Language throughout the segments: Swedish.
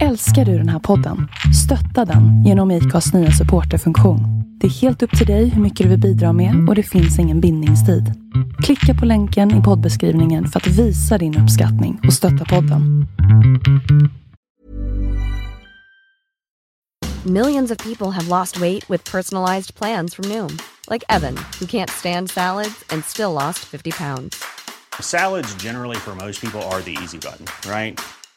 Älskar du den här podden? Stötta den genom IKAs nya supporterfunktion. Det är helt upp till dig hur mycket du vill bidra med och det finns ingen bindningstid. Klicka på länken i poddbeskrivningen för att visa din uppskattning och stötta podden. Millions of people have lost weight with personalized plans from Noom, like Evan, who can't stand salads and still lost 50 pounds. Salads, generally, for most people, are the easy button, right?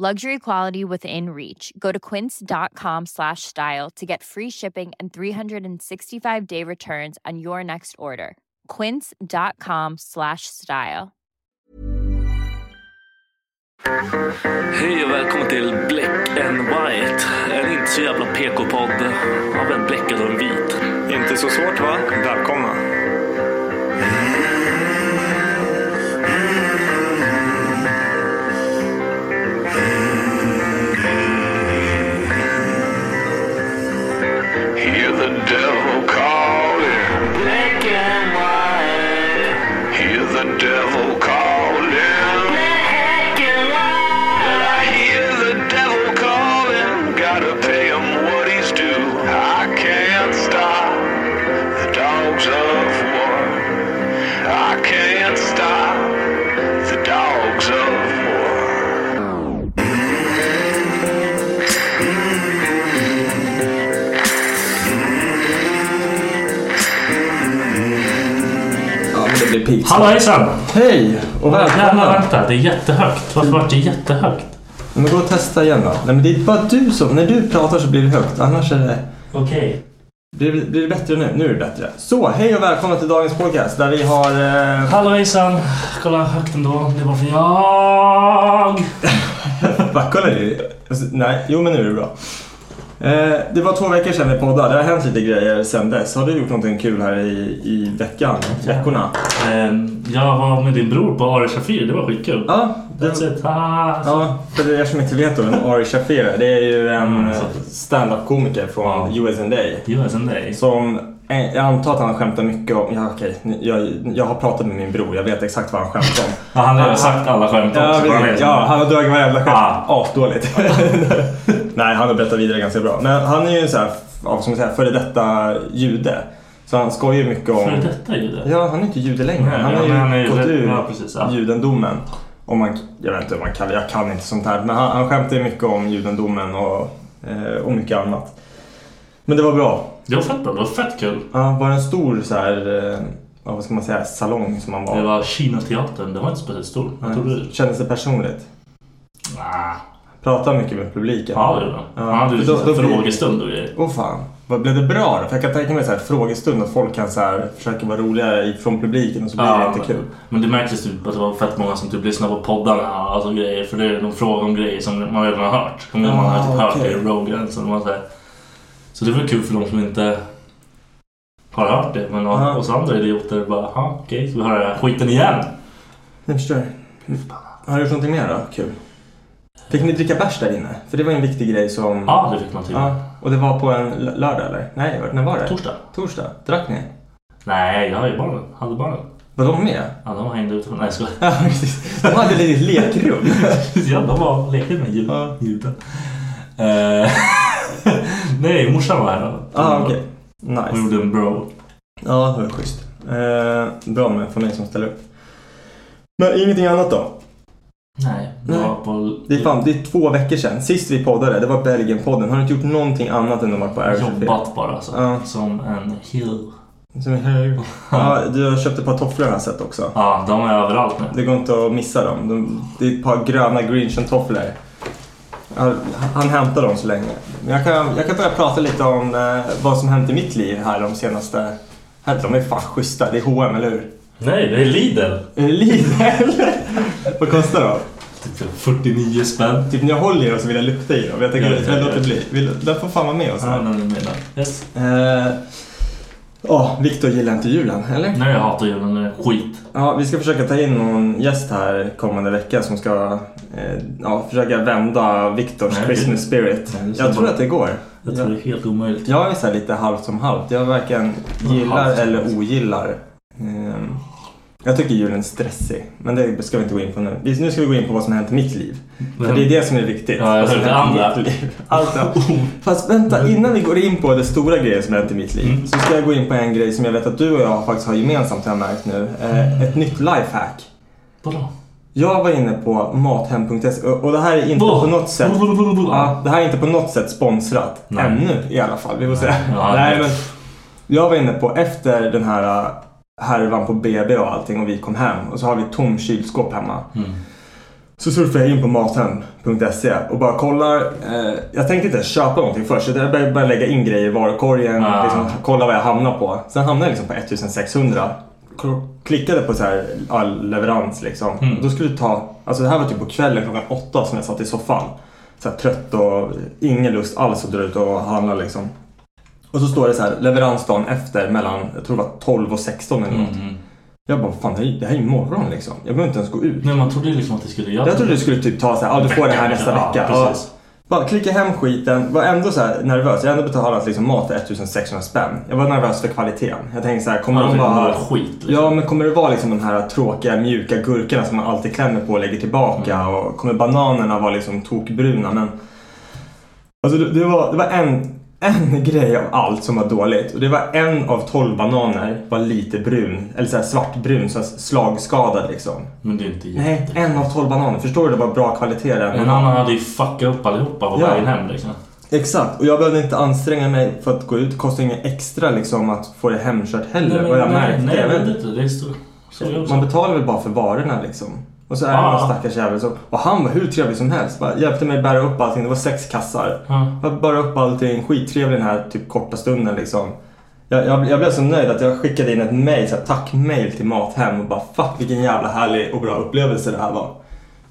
Luxury quality within reach. Go to quince.com slash style to get free shipping and 365 day returns on your next order. Quince.com slash style. Hej och välkommen till Black and White. En inte så jävla PK-podd av en bläckad och en vit. Inte så svårt va? Välkomna. Del Blir pizza. Hallå hejsan! Hej och Jävlar välkomna. vänta, det är jättehögt. Varför vart det jättehögt? Men gå och testa igen då. Nej, men det är bara du som... När du pratar så blir det högt. Annars är det... Okej. Blir, det- blir det bättre nu? Nu är det bättre. Så, hej och välkomna till dagens podcast där vi har... Eh... Hallå hejsan! Kolla högt ändå. Det var för jag. Va, kolla det. Alltså, nej, jo men nu är det bra. Eh, det var två veckor sedan vi poddade. Det har hänt lite grejer sedan dess. Har du gjort någonting kul här i, i veckan? Veckorna? Ehm, Jag var med din bror på Ari Shafir. Det var skitkul. Ja, That's it. Ah, Ja, för er som inte vet då, en Ari Shafir, det är ju en stand-up-komiker från USA. US and Day. Som, eh, jag antar att han skämtar mycket om, ja okej, jag, jag har pratat med min bror, jag vet exakt vad han skämtar om. Han har sagt alla skämt också. Han ja, han har dragit varenda skämt. Ja. Asdåligt. Nej, han har berättat vidare ganska bra. Men han är ju så här, vad ska man säga, före detta jude. Så han skojar ju mycket om... Före detta jude? Ja, han är inte jude längre. Nej, han har ja, ju han är gått ur ja, precis, ja. judendomen. Om man, jag vet inte vad man kallar jag kan inte sånt här. Men han, han skämtar ju mycket om judendomen och, eh, och mycket annat. Men det var bra. Det var fett bra. Det var fett kul. Ja, var det en stor så här, eh, ja, vad ska man säga, salong som man var? Det var Kina-teatern. Den var inte speciellt stor. Jag tror du... Kändes det personligt? Ah. Prata mycket med publiken? Ja, det gjorde han. Ja, Han hade ju då- då blir- frågestund och grejer. Åh fan. Vad blev det bra då? För jag kan tänka mig så här frågestund och folk kan så här försöka vara roligare i- från publiken och så blir det inte kul. Men det märktes typ att det var fett många som typ lyssnade på poddarna alltså grejer. För det är de frågar om grejer som man redan har hört. Kommer ihåg, man har typ Ah, hört det i Rogan. Så, man säger. så det var kul för de som inte har hört det. Men Ah. oss andra idioter bara, "Ja, okej, ska vi höra den här skiten igen? Jag förstår. Har du gjort någonting mer då? Kul. Fick ni dricka bärs där inne? För det var en viktig grej som... Ja, det fick man till. Ja, och det var på en lördag eller? Nej, när var det? Torsdag. Torsdag. Drack ni? Nej, jag har ju barnen. Hade barnen. Var de med? Ja, de hängde ute. Nej, jag. Ja, precis. De hade ett litet lekrum. ja, de var lekte med ljud, ljuden. Eh, Nej, morsan var här då. Ah, okej. Och Nice. gjorde en bro. Ja, det var schysst. Eh, bra med familj som ställer upp. Men ingenting annat då? Nej, Nej. på... Det är, fan, det är två veckor sedan. Sist vi poddade, det var Belgien-podden. Har du inte gjort någonting annat än att vara på Airship? Jobbat bara alltså. Ja. Som en hill. Som är här. Ja, du har köpt ett par tofflor har jag sett också. Ja, de är överallt nu. Det går inte att missa dem. De, det är ett par gröna Grinchen-tofflor. Han, han hämtar dem så länge. Men jag kan, jag kan börja prata lite om eh, vad som hänt i mitt liv här de senaste... Här, de är fan schyssta. Det är H&M eller hur? Nej, det är Lidl. Det Lidl? vad kostar de? Typ 49 spänn. Typ när jag håller i dem så vill jag lukta i dem. Jag tänker Ja, jag ja. låter bli. Vill, den får fan vara med oss. Ja, den är med där. Yes. Eh, Ja, Viktor gillar inte julen, eller? Nej, jag hatar julen. Det är skit. Ja, vi ska försöka ta in någon gäst här kommande vecka som ska eh, ja, försöka vända Viktors Christmas det- spirit. Nej, det jag tror bara- att det går. Jag tror det är helt omöjligt. Jag är så lite halvt som halvt. Jag varken gillar halvt eller ogillar. Ehm, jag tycker julen är stressig, men det ska vi inte gå in på nu. Nu ska vi gå in på vad som har hänt i mitt liv. För det är det som är viktigt. Ja, jag i andra. liv. Alltså, fast vänta, innan vi går in på det stora grejen som har hänt i mitt liv Mm. så ska jag gå in på en grej som jag vet att du och jag faktiskt har gemensamt har jag märkt nu. Eh, ett nytt lifehack. Vadå? Jag var inne på mathem.se och det här är inte på något sätt ja, Det här är inte på något sätt sponsrat. Nej. Ännu i alla fall. Vi får se. Ja, Nej, det- men jag var inne på efter den här härvan på BB och allting och vi kom hem och så har vi ett tom kylskåp hemma. Mm. Så surfar jag in på mathem.se och bara kollar. Eh, jag tänkte inte köpa någonting först. Jag började bara lägga in grejer i varukorgen. Ah. Liksom, kolla vad jag hamnar på. Sen hamnade jag liksom på 1600. K- Klickade på så här, ja, leverans liksom. Mm. Och då skulle det ta, alltså det här var typ på kvällen klockan åtta som jag satt i soffan. Så här, trött och ingen lust alls att dra ut och handla liksom. Och så står det så här leveransdagen efter mellan, jag tror det var 12 och 16 eller något. Mm. Jag bara, fan det här är- det här är imorgon liksom. Jag behöver inte ens gå ut. Nej, man trodde liksom att det skulle göra Jag trodde det skulle typ ta så här, ja du får det här nästa Ja, vecka. precis. Ja. Bara klicka hem skiten, var ändå så nervös. Jag har ändå betalat liksom mat för 1600 spänn. Jag var nervös för kvaliteten. Jag tänkte så här, kommer Ja, de det bara... skit, liksom. Ja, men kommer det vara liksom de här tråkiga mjuka gurkorna som man alltid klämmer på och lägger tillbaka? Mm. Och kommer bananerna vara liksom tokbruna? Men... Alltså det, det, var, det var en, en grej av allt som var dåligt. Och det var en av 12 bananer var lite brun. Eller så svartbrun, så slagskadad liksom. Men det är inte jätte... Nej, en av 12 bananer. Förstår du? Det var bra kvalitet där. En annan hade ju fuckat upp allihopa på Ja. vägen hem liksom. Exakt, och jag behövde inte anstränga mig för att gå ut. Det kostade inget extra liksom att få det hemkört heller. Nej, vad jag nej, märkte. nej, inte. Det är så, så. Man betalar väl bara för varorna liksom. Och så är det Ja. någon stackars jävel som... Och han var hur trevlig som helst. Bara hjälpte mig bära upp allting. Det var sex kassar. Jag bara upp allting. Skittrevlig den här typ korta stunden liksom. Jag, jag, jag blev så nöjd att jag skickade in ett mail, tack-mail till Mathem och bara fuck vilken jävla härlig och bra upplevelse det här var.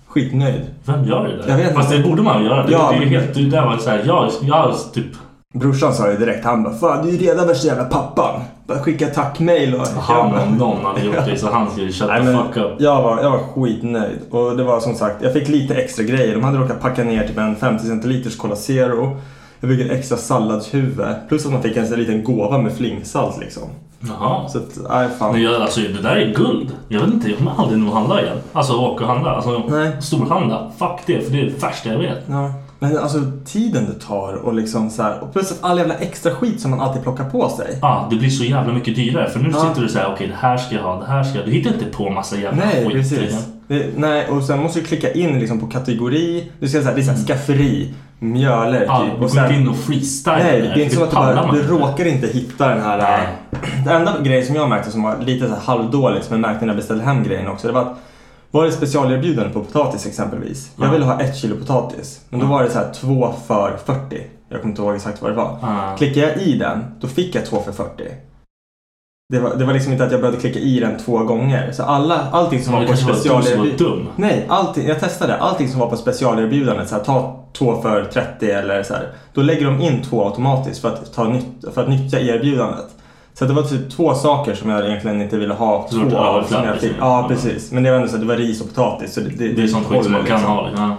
Skitnöjd. Vem gör det där? Jag vet Fast inte. det borde man göra. Det, Ja, det är helt... Det där var så här, jag, jag typ... Brorsan sa ju direkt, han bara Fan du är ju redan värsta jävla pappan. Bara skicka tack-mail och... Han om någon hade gjort det så han skulle shut Nej, the fuck up. jag, var, jag var skitnöjd. Och det var som sagt, jag fick lite extra grejer. De hade råkat packa ner typ en 50 centiliters Cola Zero. Jag fick ett extra salladshuvud. Plus att man fick en liten gåva med flingsalt liksom. Jaha. Så att, nej fan. Men jag, alltså, det där är guld. Jag vet inte, jag kommer aldrig nog handla igen. Alltså åka och handla. Alltså Nej. storhandla. Fuck det, för det är det värsta jag vet. Ja. Men alltså tiden det tar och liksom så här, Och plus all jävla extra skit som man alltid plockar på sig. Ja, det blir så jävla mycket dyrare. För nu Ja. sitter du såhär, okej det här ska jag ha, det här ska jag... Du hittar inte på massa jävla Nej, skit. precis. liksom. Det, nej, och sen måste du klicka in liksom på kategori. Du ska säga det är så här, skafferi, mjöler Ja, typ. du Och sen- in och freestyle. Nej, det är inte så att du, bara, du råkar inte hitta den här... Nej. Det enda grejen som jag märkte som var lite så här halvdåligt som jag märkte när jag beställde hem grejen också. Det var att var det specialerbjudande på potatis exempelvis. Jag Ja. ville ha ett kilo potatis. Men då var det så här två för 40. Jag kommer inte ihåg exakt vad det var. Ja. Klickade jag i den, då fick jag två för 40. Det var, det var liksom inte att jag behövde klicka i den två gånger. Så alla, allting som Men var på kanske var du som var specialerbjudande... dum. Nej, allting, jag testade. Allting som var på specialerbjudandet, så här, ta två för 30 eller så här. Då lägger de in två automatiskt för att, ta för att nyttja erbjudandet. Så det var typ två saker som jag egentligen inte ville ha det två av. Som jag fick. liksom. Ja, precis. Men det var ändå så att det var ris och potatis. Så det, det, Det är sånt skit som man kan liksom. ha. Ja.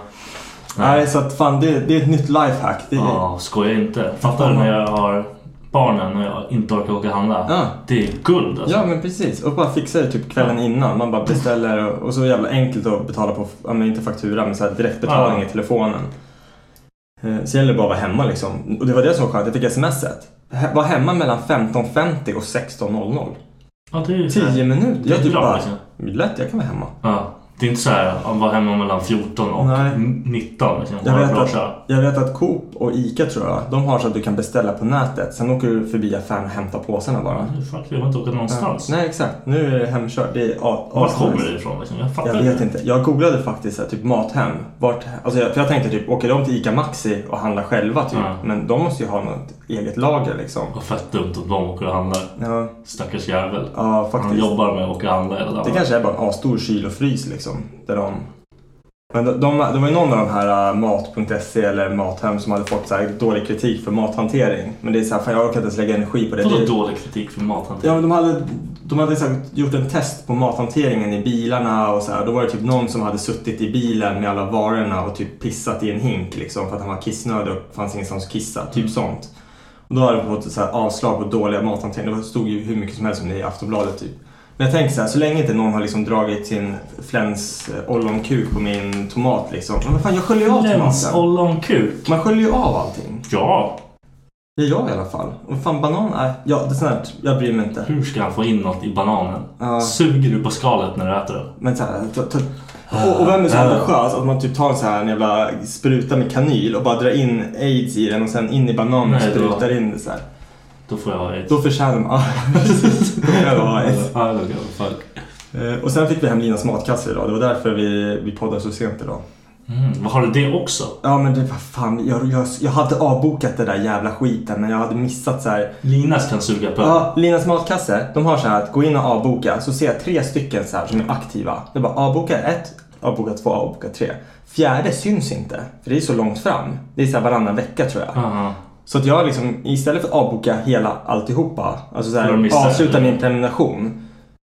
Nej, så att fan det, det är ett nytt lifehack. Det, Ja, skoja inte. Fattar du när jag har barnen och jag inte orkar åka och handla? Ja. Det är guld alltså. Ja men precis. Och bara fixa det typ kvällen innan. Man bara beställer och, och så jävla enkelt att betala på, ja men inte faktura men så här direktbetalning Ja. i telefonen. Eh, Så gäller det bara att vara hemma liksom. Och det var det som var skönt, jag fick smset. Var hemma mellan 15.50 och 16.00. Ja, det är ju så här- 10 minuter. Jag typ bara, liksom. lätt jag kan vara hemma. Ja. Det är inte så här att vara hemma mellan 14 och Nej. 19. Liksom. Jag vet, att, jag vet att Coop och ICA tror jag, de har så att du kan beställa på nätet. Sen åker du förbi affären och hämtar påsarna bara. Fuck, jag vill inte åka någonstans. Nej exakt, nu är det hemkört. Det är a- Var kommer det ifrån? Liksom? Jag fattar Jag vet inte. Jag googlade faktiskt här, typ Mathem. Vart, alltså jag, för jag tänkte typ, åker de till ICA Maxi och handlar själva typ? Ja. Men de måste ju ha något eget lager liksom. Och fett dumt att de åker och handlar. Ja, Stackars jävel. ja Han faktiskt. jobbar med att åka och handla hela dagen. Det kanske är bara en asstor kyl och frys liksom. Där de... Men de, de, det var ju någon av de här äh, Mat.se eller Mathem som hade fått så här dålig kritik för mathantering. Men det är så här, fan jag orkar inte ens lägga energi på det. Vadå det dålig kritik för mathantering? Ja, men de hade, de hade så här, gjort en test på mathanteringen i bilarna och så här. Då var det typ någon som hade suttit i bilen med alla varorna och typ pissat i en hink liksom för att han var kissnödig och fanns ingenstans att kissa. Typ Mm. sånt. Och då hade de fått så här avslag på dåliga mathantering. Det stod ju hur mycket som helst om det i Aftonbladet typ. Men jag tänker så här, så länge inte någon har liksom dragit sin fläns ollonkuk på min tomat liksom. Men fan, jag sköljer ju av Läns tomaten. ollonkuk. Man sköljer ju av allting. Ja. Det gör jag i alla fall. Och fan banan är... Ja, det är sånt här, jag bryr mig inte. Hur ska han få in något i bananen? Ja. Suger du på skalet när du äter den? Men så här, ta, ta, och, och vem är så ambitiös att man typ tar en så här en jävla spruta med kanyl och bara drar in aids i den och sen in i bananen och Nej, då- sprutar in det så här. Då får jag ha aids. Då förtjänar man... Då får jag ha aids. Ja, då kan jag fuck. Eh, Och sen fick vi hem Linas matkasse idag. Det var därför vi, vi poddade så sent idag. Mm. Vad har du det också? Ja men det var fan, jag, jag, jag hade avbokat det där jävla skiten men jag hade missat så här. Linas kan suga på. Ja, Linas matkasse, de har så här att gå in och avboka så ser jag tre stycken så här som är aktiva. Det bara avboka ett, avboka två, avboka tre. Fjärde syns inte, för det är så långt fram. Det är så här varannan vecka tror jag. Aha. Så att jag liksom, istället för att avboka hela alltihopa, alltså så Har du här, missat avsluta min prenumeration.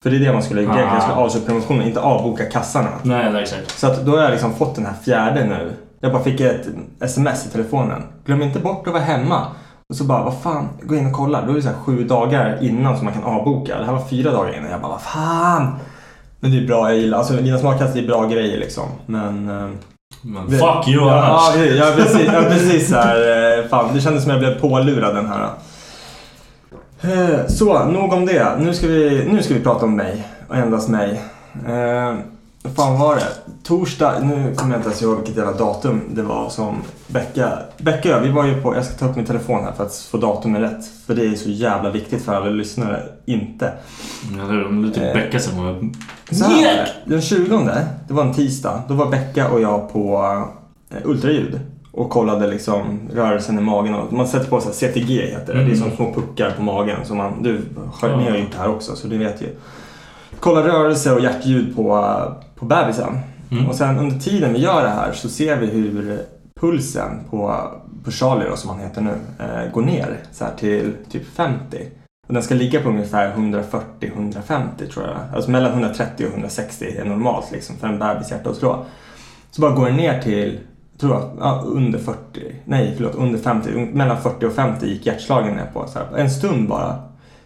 För det är det man skulle göra, jag skulle Ah. avsluta prenumerationen, inte avboka kassarna. Nej, nej, exakt. Så att då har jag liksom fått den här fjärde nu. Jag bara fick ett sms i telefonen. Glöm inte bort att vara hemma. Och så bara, vad fan, gå in och kolla. Då är det så här sju dagar innan som man kan avboka. Det här var fyra dagar innan. Jag bara, vad fan. Men det är bra, jag gillar, alltså Linas matkasse är bra grejer liksom. Men... eh, Men fuck you ja, annars. ja, ja, precis, ja, precis så här, eh, fan, det kändes som jag blev pålurad den här. Eh, Så, nog om det. Nu ska vi, nu ska vi prata om mig och endast mig. Eh, fan var det? Torsdag, nu kommer jag inte ens ihåg vilket jävla datum det var som Becka, Becka vi var ju på, jag ska ta upp min telefon här för att få datumen rätt. För det är så jävla viktigt för alla lyssnare, inte. Eller? Om du typ Eh. bäckar sig med... Så här, var det. den 20, det var en tisdag, då var Becka och jag på eh, ultraljud och kollade liksom rörelsen i magen. Och man sätter på sig CTG heter det. Det är som små puckar på magen. Som man, du har, ni har gjort det här också så du vet ju. Kolla rörelse och hjärtljud på, på bebisen. Mm. Och sen under tiden vi gör det här så ser vi hur pulsen på, på Charlie då, som han heter nu eh, går ner så till typ 50. Och den ska ligga på ungefär 140-150 tror jag. Alltså mellan 130 och 160 är normalt liksom för en bebis hjärta att slå. Så bara går den ner till, tror jag, ja, under 40. Nej, förlåt, under 50. Mellan 40 och 50 gick hjärtslagen ner på. Så här, en stund bara.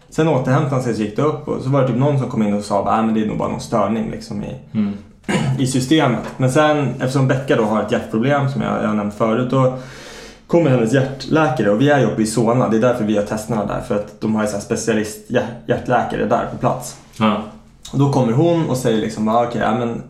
Sen återhämtade han sig så gick det upp och så var det typ någon som kom in och sa att det är nog bara någon störning liksom i, Mm. i systemet. Men sen eftersom Becka då har ett hjärtproblem som jag, jag har nämnt förut då kommer hennes hjärtläkare och vi är ju uppe i Solna. Det är därför vi har testerna där. För att de har ju så här specialist hjärt- hjärtläkare där på plats. Ja. Och då kommer hon och säger liksom ah, okej, ja, men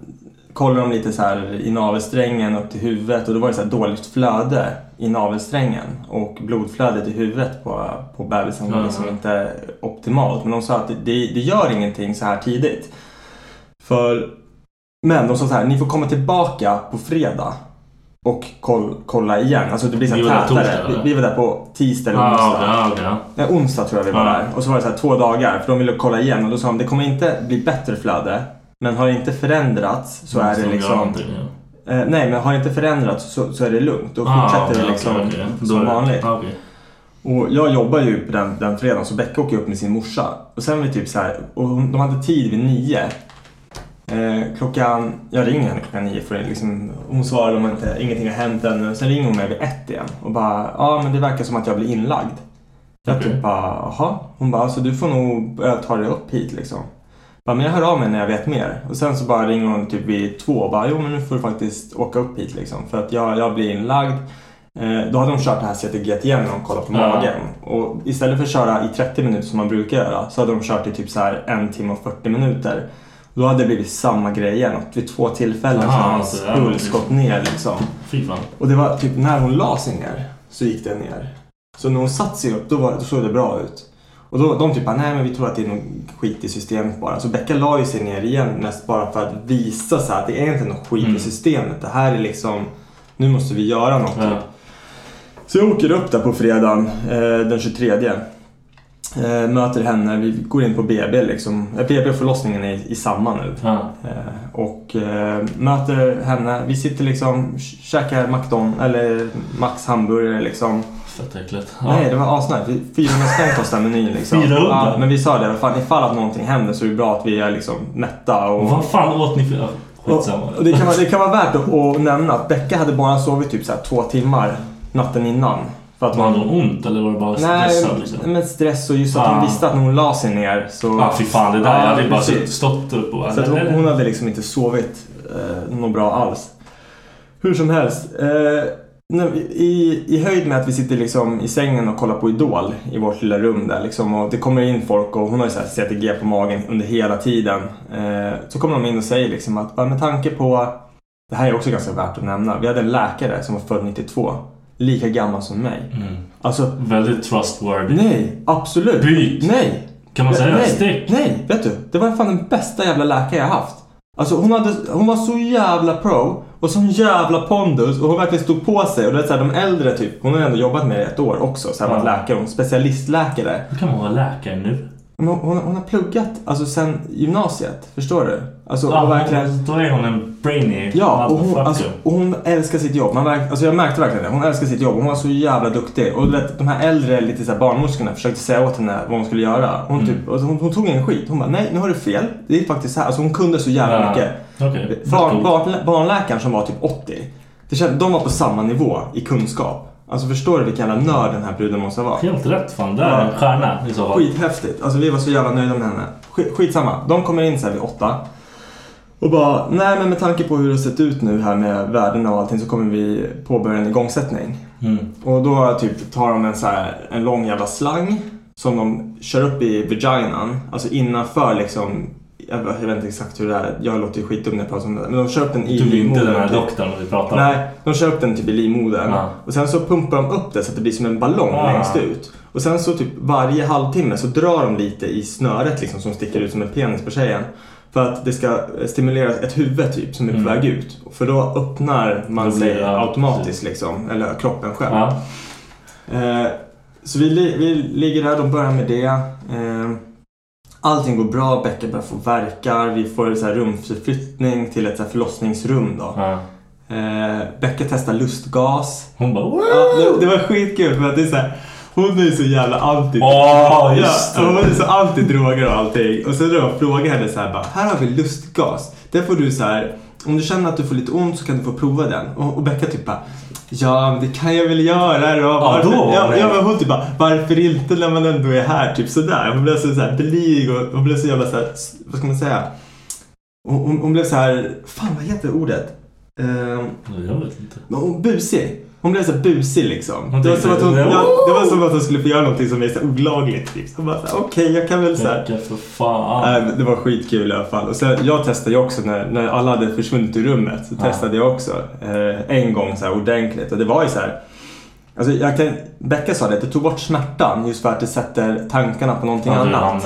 kollar de lite så här i navelsträngen upp till huvudet och då var det så dåligt flöde i navelsträngen och blodflödet i huvudet på, på bebisen var Ja, liksom inte optimalt. Men de sa att det, det, gör ingenting så här tidigt. För, men de sa så här, ni får komma tillbaka på fredag och koll, kolla igen. Alltså det blir så där tätare. torsdag, vi, vi var där på tisdag eller Ah, onsdag. ah, okej, ja. Nej, onsdag tror jag vi var Ja. där. Och så var det så här två dagar för de ville kolla igen och då sa de det kommer inte bli bättre flöde. Men har det inte förändrats så är Måste det liksom... någonting, ja. Eh, nej, men har det inte förändrats så, så är det lugnt. Då Ah, fortsätter okej, det liksom. Då är som vanligt. ah, okej. Och jag jobbar ju på den, den fredagen så Becka åker upp med sin morsa. Och sen vi typ så här, och de hade tid vid nio. Eh, klockan, jag ringer henne klockan nio för liksom, hon svarar om inte, ingenting har hänt ännu. Sen ringer hon mig vid ett igen och bara, ja men det verkar som att jag blir inlagd. Jag Okej. typ bara, jaha. Hon bara, alltså du får nog ta dig upp hit liksom. Bara, men jag hör av mig när jag vet mer. Och sen så bara ringer hon typ vid två och bara, jo men nu får du faktiskt åka upp hit liksom. För att jag, jag blir inlagd. Eh, då hade de kört det här CTG igen när de kollade på Ja. magen. Och istället för att köra i 30 minuter som man brukar göra så hade de kört i typ så här en timme och 40 minuter. Då hade det blivit samma grej igen. Och vid två tillfällen så Aha, har hans alltså, ja, puls gått ner liksom. Fy fan. Och det var typ när hon la sig ner så gick det ner. Så när hon satt sig upp då, var, då såg det bra ut. Och då, de typ bara, nej men vi tror att det är något skit i systemet bara. Så Becka la ju sig ner igen mest bara för att visa så här, att det är inte något skit Mm. i systemet. Det här är liksom, nu måste vi göra något. Ja. Typ. Så jag åker upp där på fredagen eh, den 23. Eh, möter henne, vi går in på BB liksom. Eh, BB och förlossningen är i, samma nu. Ja. Eh, och eh, möter henne. Vi sitter liksom, käkar McDonalds eller Max hamburgare liksom. Fett äckligt. Nej, det var asnice. Vi- 400 spänn kostar menyn liksom. 400? Ja, men vi sa det, fan, ifall att någonting händer så är det bra att vi är liksom mätta. Och, Vad fan åt ni för... Ja, Skitsamma. och, och det, kan vara, det kan vara värt att, att nämna att Becka hade bara sovit typ så två timmar natten innan. För att Hade hon ont eller var det bara Nej, stressad liksom? men stress och just att hon Ah. visste att när hon la sig ner så... Ja, fy fan det där. Ja, jag hade bara precis. stått upp och... Så hon, hon hade liksom inte sovit eh, något bra alls. Hur som helst. Eh, i, I höjd med att vi sitter liksom i sängen och kollar på Idol i vårt lilla rum där liksom, och det kommer in folk och hon har ju så här CTG på magen under hela tiden. Eh, så kommer de in och säger liksom att med tanke på, det här är också ganska värt att nämna, vi hade en läkare som var född 92, lika gammal som mig. Mm. Alltså, Väldigt trustworthy. nej, absolut. Byt. Nej. Kan man säga nej, stick? Nej, vet du. Det var fan den bästa jävla läkare jag haft. Alltså hon, hade, hon var så jävla pro och sån jävla pondus och hon verkligen stod på sig. Och det är så här, de äldre typ, hon har ändå jobbat med det ett år också. Så här, Ja. varit läkare, hon är specialistläkare. Hur kan man vara läkare nu? Hon, hon, hon har pluggat alltså sen gymnasiet, förstår du? Alltså Ja, och verkligen... Då är hon en brainy Ja, och hon, alltså, och hon älskar sitt jobb. Man verk, alltså jag märkte verkligen det. Hon älskar sitt jobb. Hon var så jävla duktig. Och vet, de här äldre lite så här barnmorskorna försökte säga åt henne vad hon skulle göra. Hon, Mm. typ, alltså, hon, hon tog ingen skit. Hon bara, nej nu har du fel. Det är faktiskt så här. Alltså hon kunde så jävla Ja. mycket. Okej. Barn, barn, barnläkaren som var typ 80. Det känd, de var på samma nivå i kunskap. Alltså förstår du vilken jävla nörd den här bruden måste vara? Helt rätt fan. Det är en stjärna i så fall. Skithäftigt. Alltså vi var så jävla nöjda med henne. Skit, skitsamma. De kommer in så här vid åtta. Och bara, nej men med tanke på hur det har sett ut nu här med värdena och allting så kommer vi påbörja en igångsättning. Mm. Och då typ tar de en så här, en lång jävla slang som de kör upp i vaginan. Alltså innanför liksom, jag, jag vet inte exakt hur det är. Jag låter ju skitdum när jag pratar om det. Men de upp den i Du är inte den här livmodern. doktorn vi pratar om. Nej, de upp den typ i livmodern. Ja. Och sen så pumpar de upp det så att det blir som en ballong Ah. längst ut. Och sen så typ varje halvtimme så drar de lite i snöret liksom som sticker ut som en penis på tjejen. För att det ska stimulera ett huvud typ som är på Mm. väg ut. För då öppnar man sig det- ja, automatiskt precis. liksom. Eller kroppen själv. Ja. Eh, så vi, vi ligger där, de börjar med det. Eh, allting går bra, Becka börjar få verkar. Vi får så här rumförflyttning till ett så här förlossningsrum då. Ja. Eh, Becka testar lustgas. Hon bara Woo! Ja, det, det var skitkul för att det är så här, hon är så jävla anti. Just ja, hon är så anti droger och allting. Och så då jag frågar henne så här bara, här har vi lustgas. Det får du så här, om du känner att du får lite ont så kan du få prova den. Och, och Becka typ bara, ja det kan jag väl göra då. Varför? då var ja, det- ja men hon typ bara, varför inte när man ändå är här? Typ sådär. Hon blev så, så här blyg och hon blev så jävla så här, vad ska man säga? Hon, hon, hon blev så här, fan vad heter ordet? Ehm, Jag vet inte. men hon busig. Hon blev så busig liksom. Hon Det var, som att hon, ja, det var som att hon skulle få göra någonting som är så olagligt. Typ. Så bara okej jag kan väl så här. Becka för fan. Det var skitkul i alla fall. Och sen, jag testade ju också när, när alla hade försvunnit ur rummet. Så Ja. testade jag också eh, en gång så ordentligt. Och det var ju så här. Alltså jag kan, Becka sa det, att det tog bort smärtan just för att det sätter tankarna på någonting Ja, annat.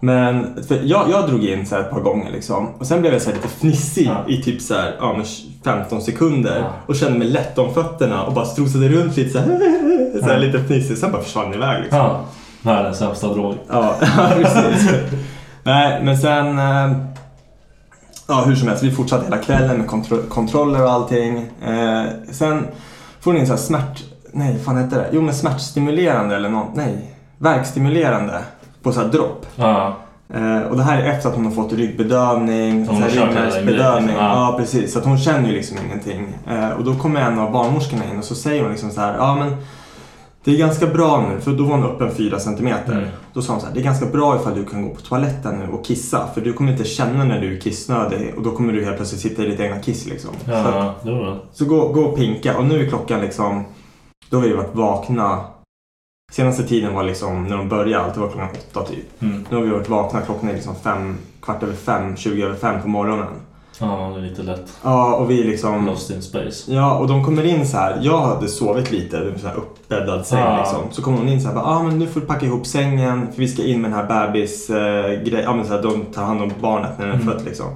Men för jag, jag drog in så ett par gånger liksom. Och sen blev jag så här lite fnissig Ja. i typ så här, ja, men 15 sekunder. Ja. Och kände mig lätt om fötterna och bara strosade runt lite så här, så här lite fnissig. Sen bara försvann iväg liksom. Ja. Världens sämsta drog. Ja, precis. Nej, men sen... eh, Ja, hur som helst. Vi fortsatte hela kvällen med kontro- kontroller och allting. Eh, sen får hon in så här smärt... Nej, vad fan hette det? Jo, men smärtstimulerande eller något. Nej, verkstimulerande på så här dropp. Ja. Eh, och det här är efter att hon har fått ryggbedövning, Så så här ryggmärgsbedövning. grejen, ja. Ja. precis. Så att hon känner ju liksom ingenting. Eh, och då kommer en av barnmorskorna in och så säger hon liksom så här, ja men det är ganska bra nu, för då var hon öppen 4 centimeter. Mm. Då sa hon så här, det är ganska bra ifall du kan gå på toaletten nu och kissa. För du kommer inte känna när du är kissnödig och då kommer du helt plötsligt sitta i ditt egna kiss liksom. Så, att, Ja, var det. så gå, gå och pinka och nu är klockan liksom då har vi varit vakna. Senaste tiden var liksom när de började alltid var klockan åtta typ. Mm. Nu har vi varit vakna klockan är liksom fem, kvart över fem, 20 över fem på morgonen. Ja, det är lite lätt. Ja, och vi liksom... Lost in space. Ja, och de kommer in så här. Jag hade sovit lite, det var så här uppbäddad säng Ja. liksom. Så kommer hon in så här, ja ah, men nu får du packa ihop sängen för vi ska in med den här bebis eh. Ja men så här, de tar hand om barnet när den är Mm. fött liksom.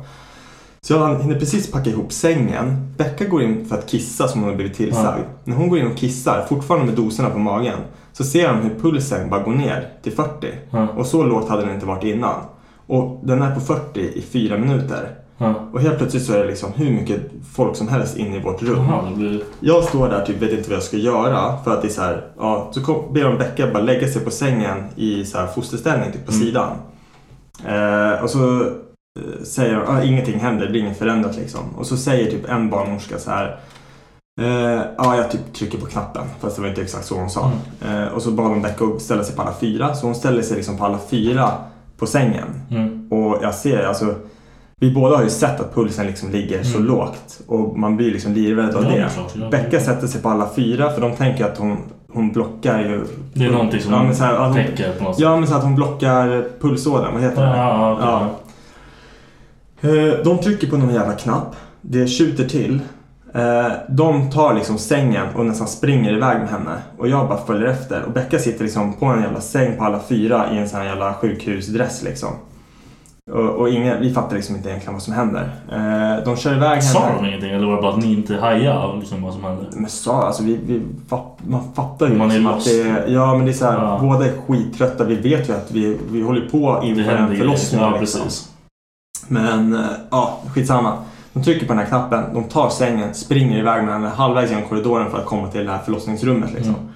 Så jag hinner precis packa ihop sängen. Becka går in för att kissa som hon har blivit tillsagd. När hon går in och kissar, fortfarande med doserna på magen, så ser de hur pulsen bara går ner till 40. Ja. Och så lågt hade den inte varit innan. Och den är på 40 i fyra minuter. Ja. Och helt plötsligt så är det liksom hur mycket folk som helst inne i vårt rum. Blir... Jag står där typ vet inte vad jag ska göra för att det är så här, ja, så kom, ber de Becka bara lägga sig på sängen i så här fosterställning typ på Mm. sidan. Eh, och så säger de, ah, ingenting händer, det blir inget förändrat liksom. Och så säger typ en barnmorska så här, eh, ja jag typ trycker på knappen, fast det var inte exakt så hon sa. Eh, och så bad de Becka att ställa sig på alla fyra, så hon ställer sig liksom på alla fyra på sängen. Mm. Och jag ser, alltså vi båda har ju sett att pulsen liksom ligger så Mm. lågt och man blir liksom livrädd av Ja, det. klart, ja. Becka sätter sig på alla fyra för de tänker att hon, hon blockar ju... Det är någonting som ja, men så här, att hon, på något sätt. Ja, men så att hon blockar pulsådern, vad heter Ja, det? ja. Eh, De trycker på någon jävla knapp. Det tjuter till. Eh, De tar liksom sängen och nästan springer iväg med henne. Och jag bara följer efter. Och Becka sitter liksom på en jävla säng på alla fyra i en sån här jävla sjukhusdress liksom. Och, och ingen, vi fattar liksom inte egentligen vad som händer. Eh, De kör iväg henne. Sa de ingenting eller var det bara att ni inte hajade liksom, vad som hände? Men sa, alltså vi, vi fatt, man fattar ju Man är liksom att lost. det är, Ja men det är så här, Ja. båda är skittrötta. Vi vet ju att vi, vi håller på Det inför en förlossning. Ja, liksom. Men eh, ja, skitsamma. De trycker på den här knappen, de tar sängen, springer iväg med henne halvvägs genom korridoren för att komma till det här förlossningsrummet. Liksom. Mm.